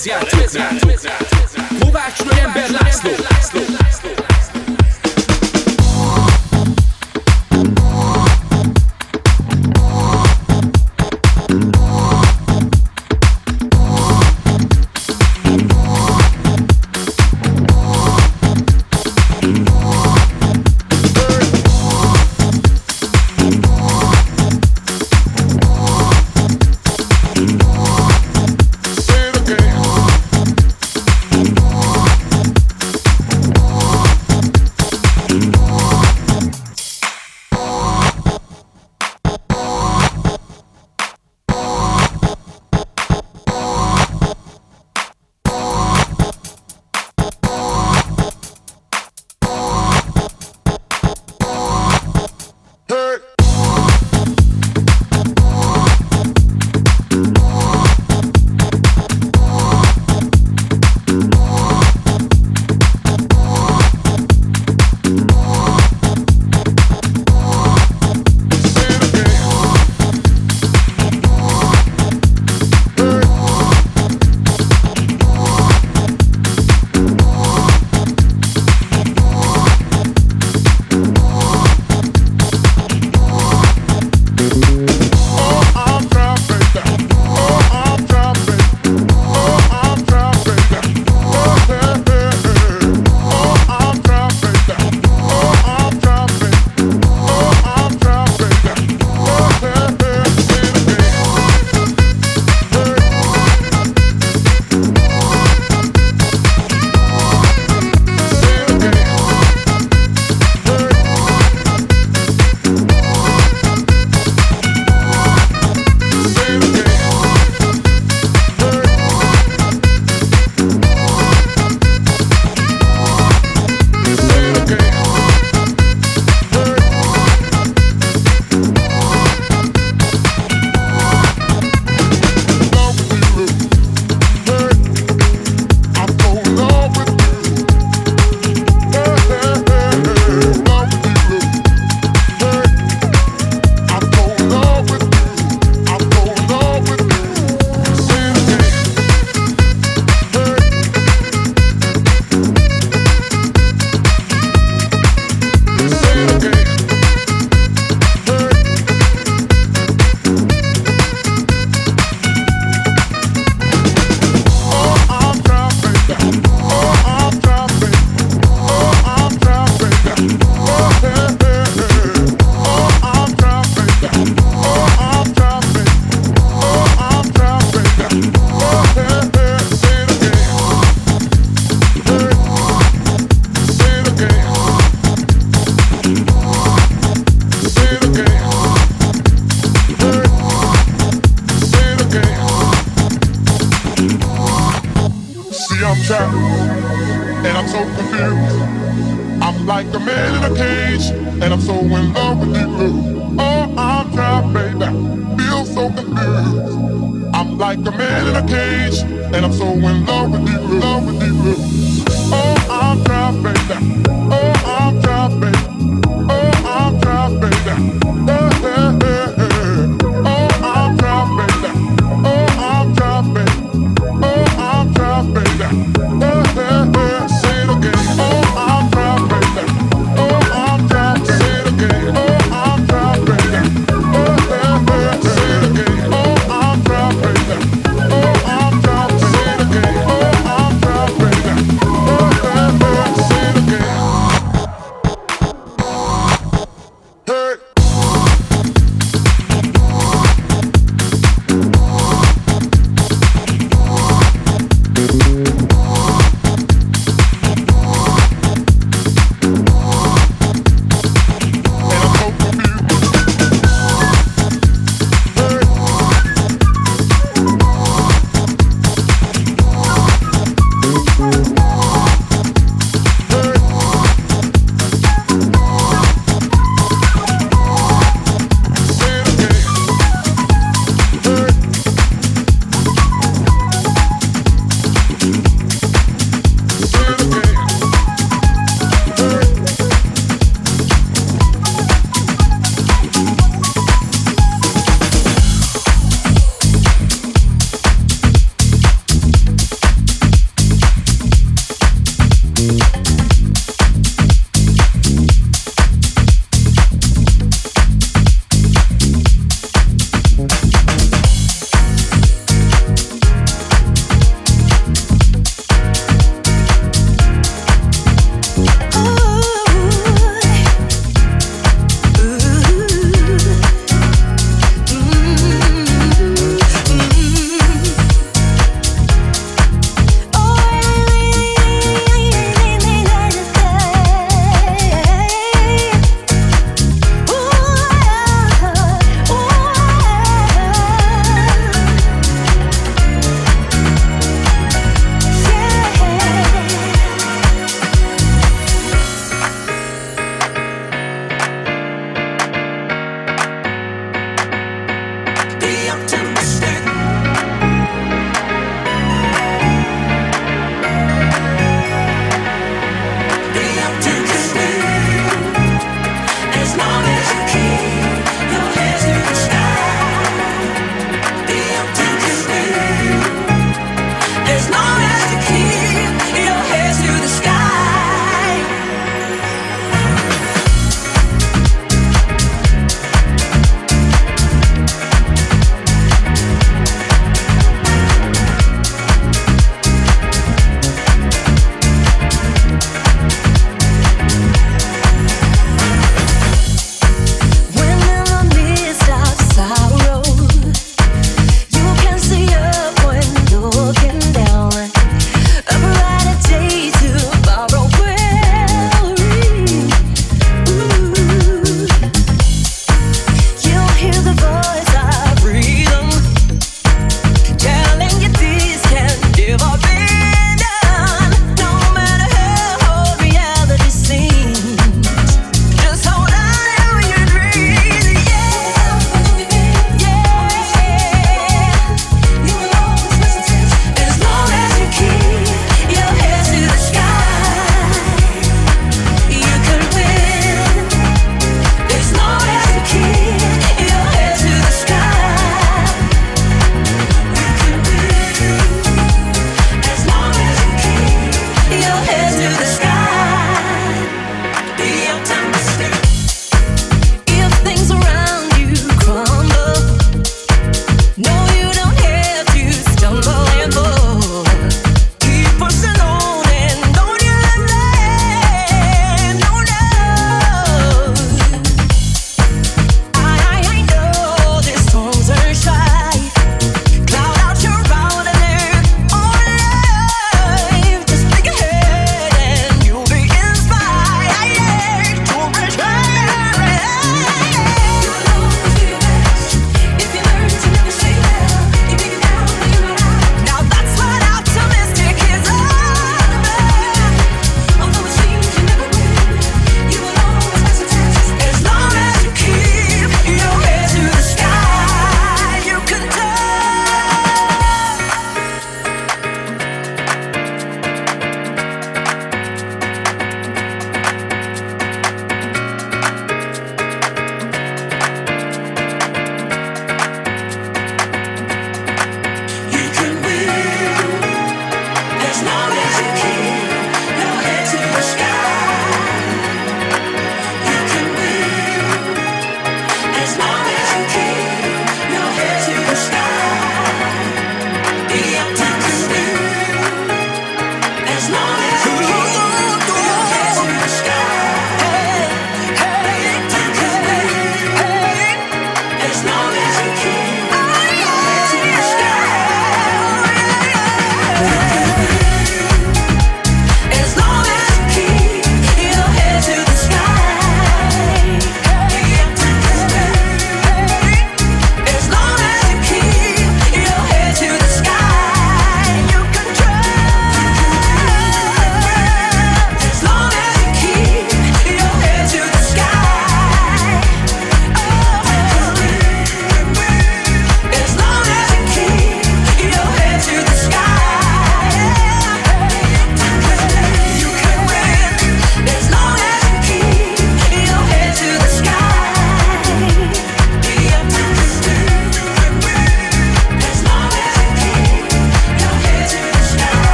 ez játszók Kovács ember László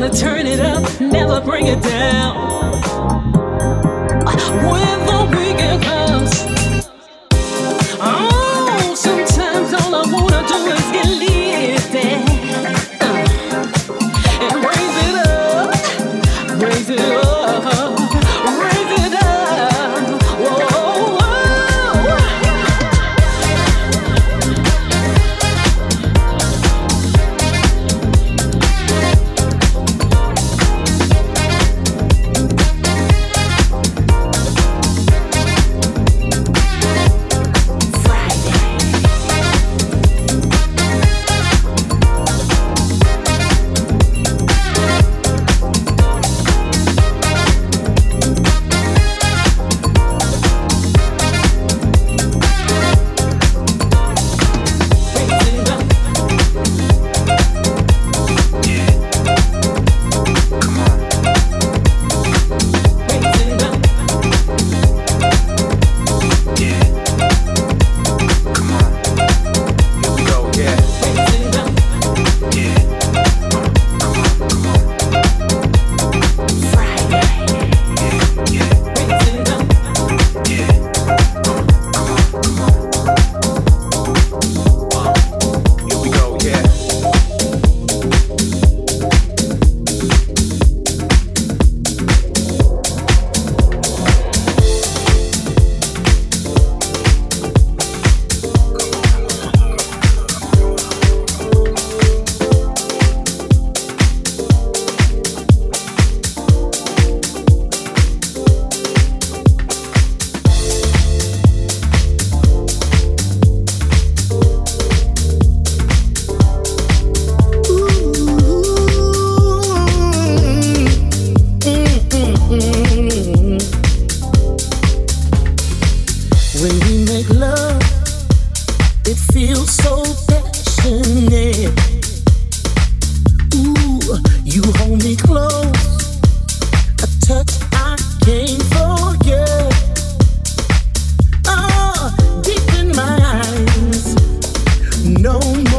gonna turn it up, never bring it down. When the weekend comes. When we make love, it feels so passionate. Ooh, you hold me close, a touch I can't forget. Oh, deep in my eyes, no.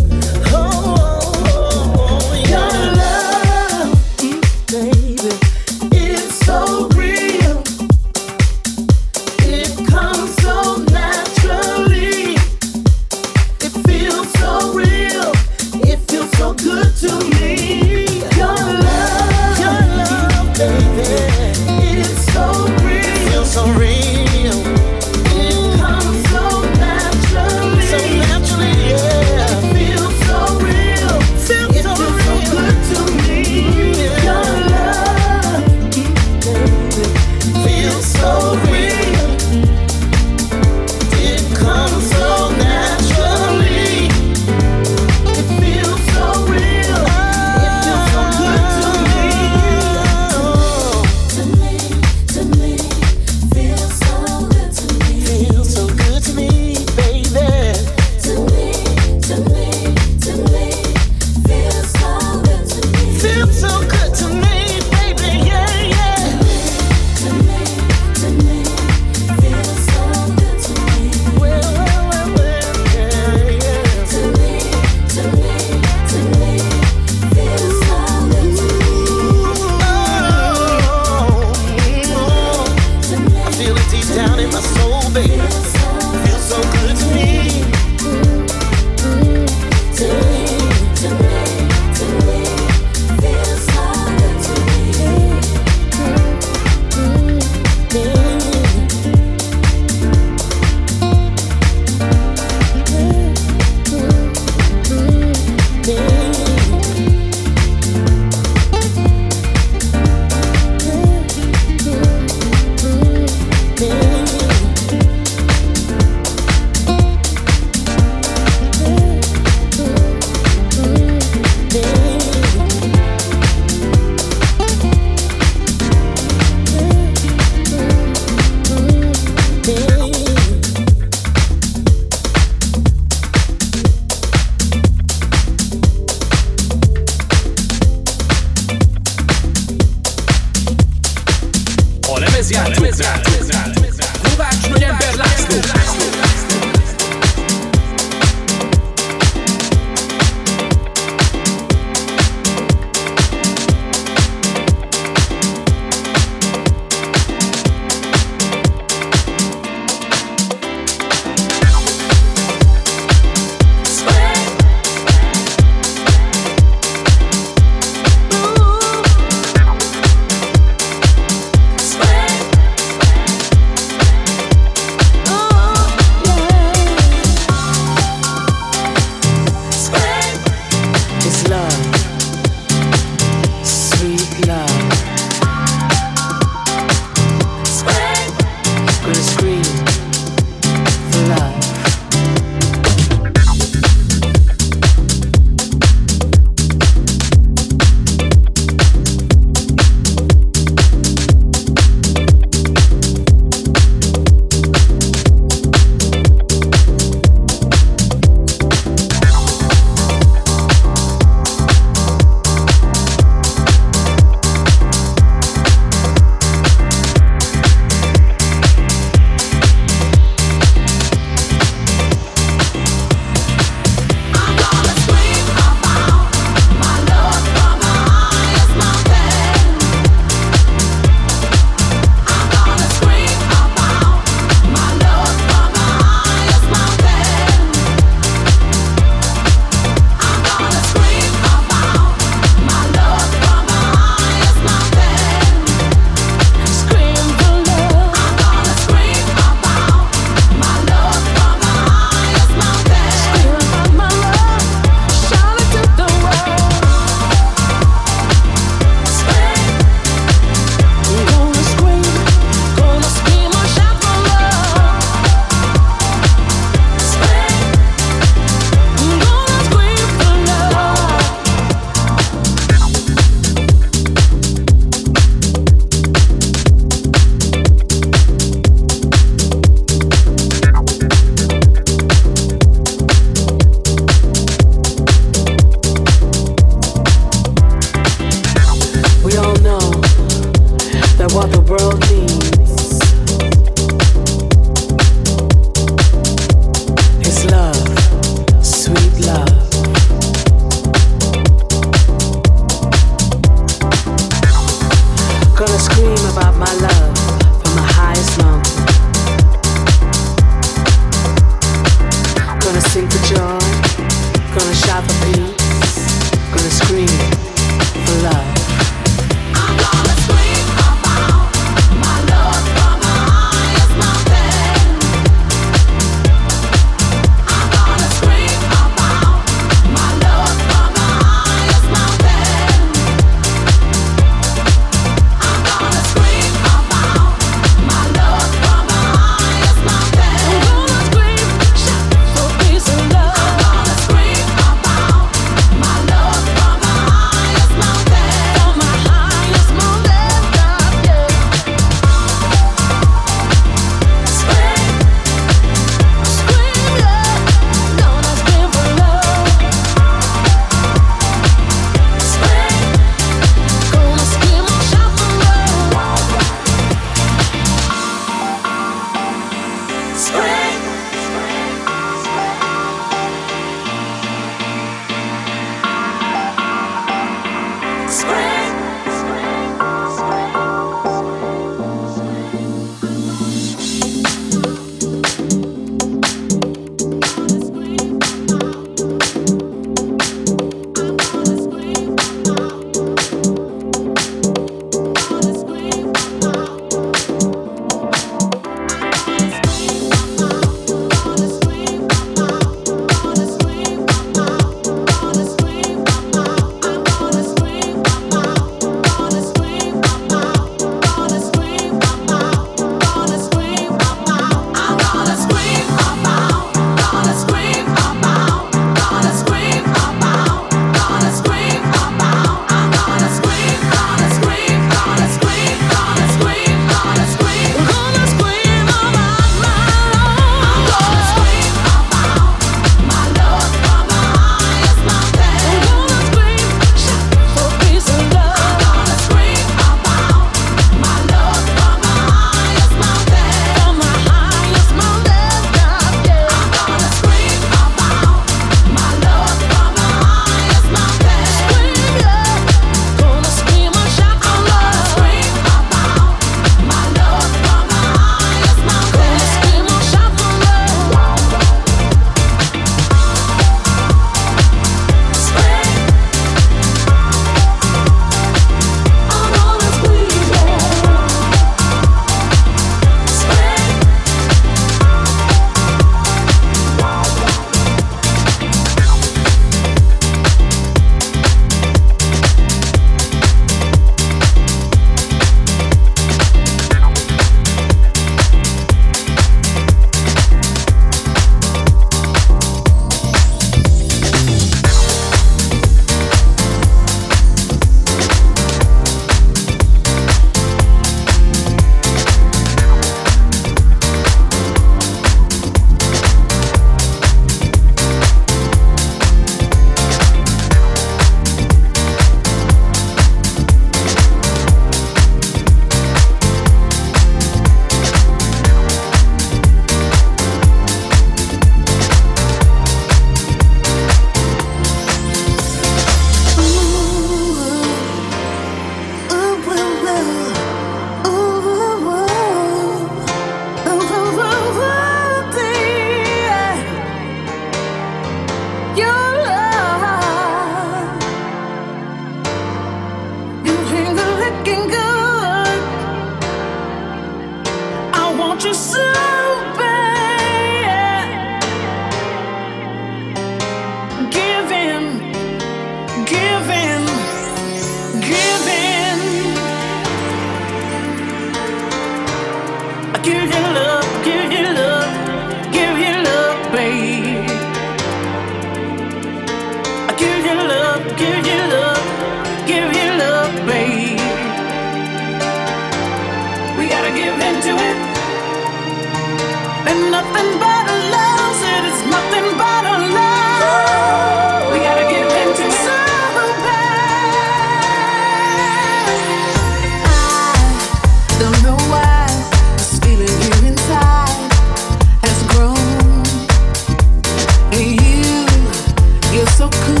You're so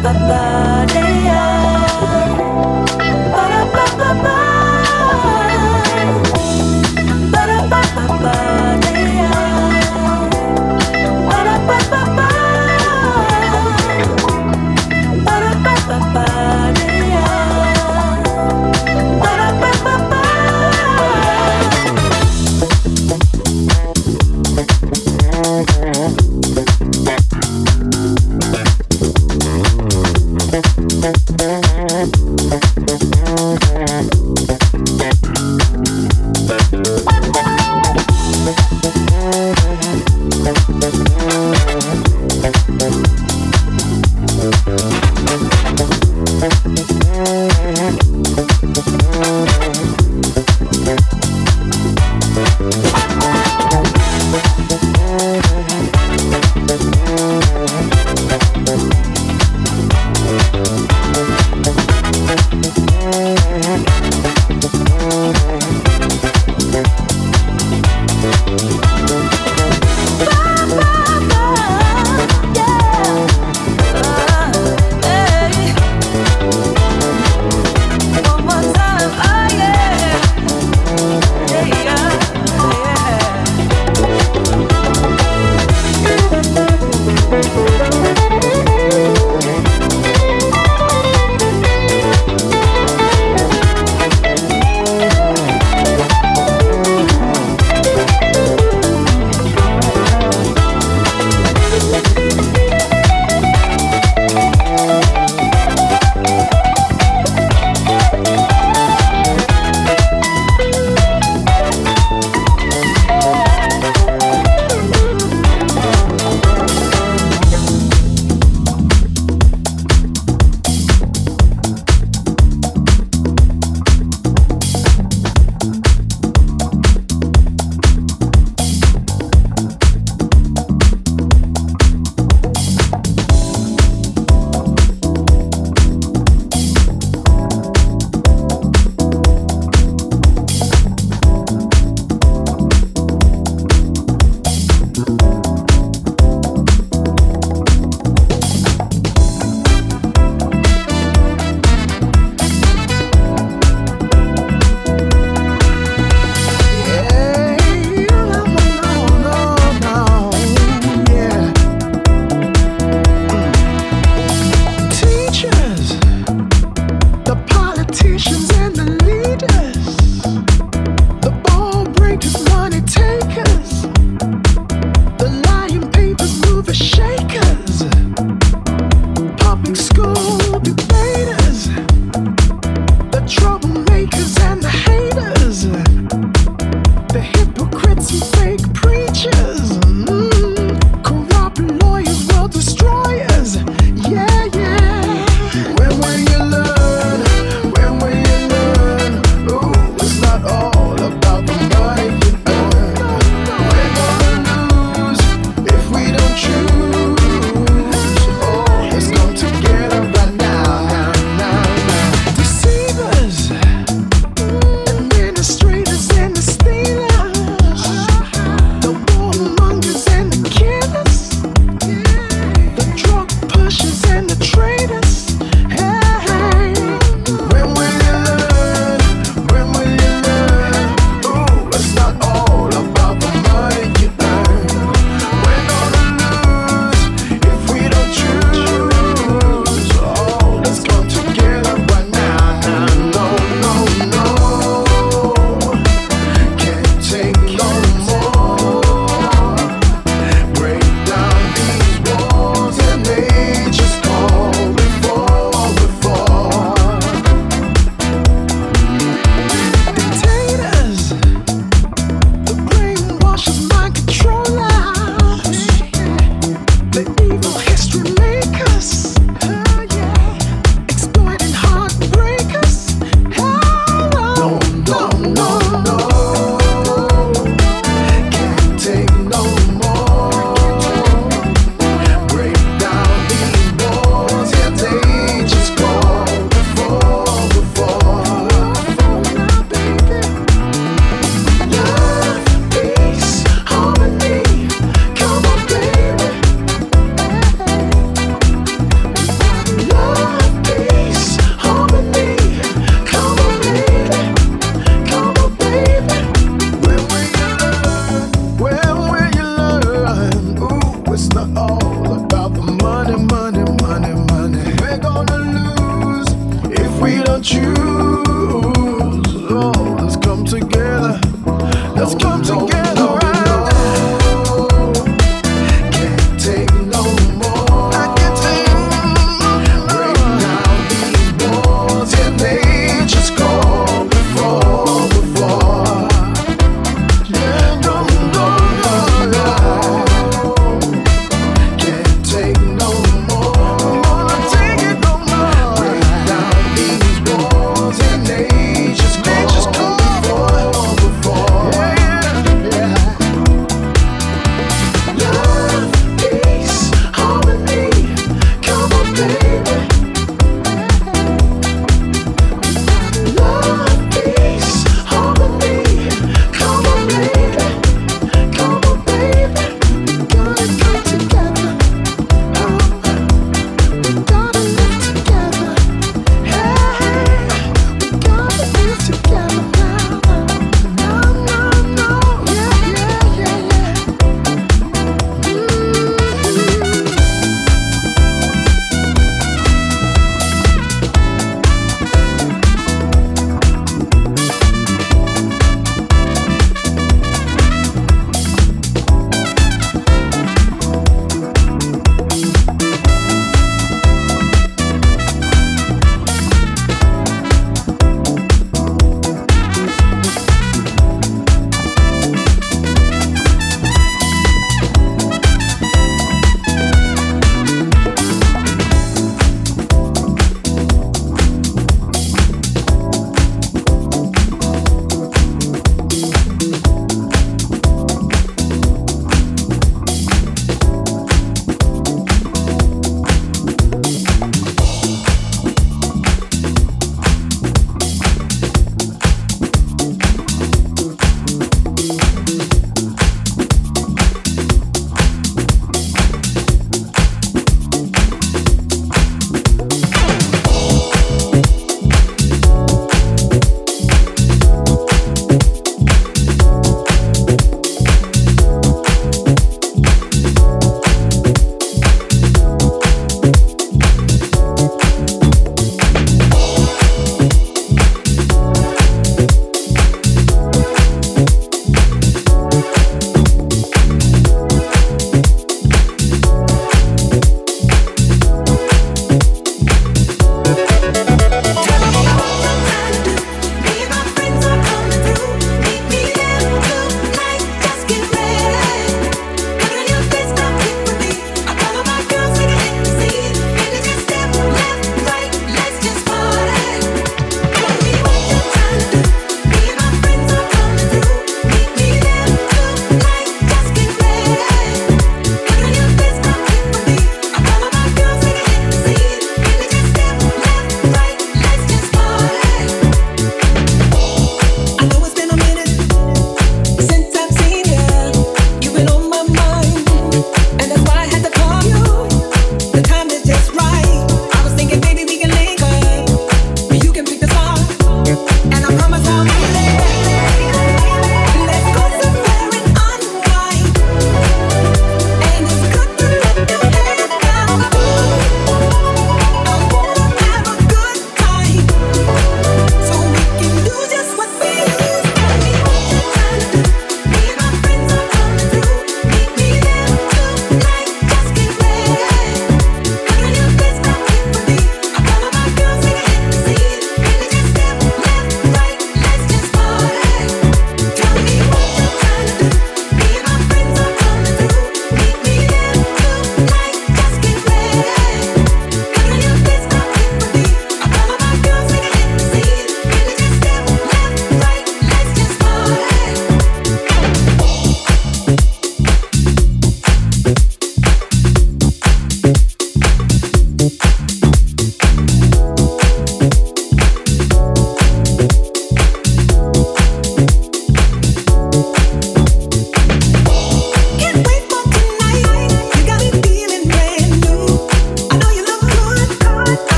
Thank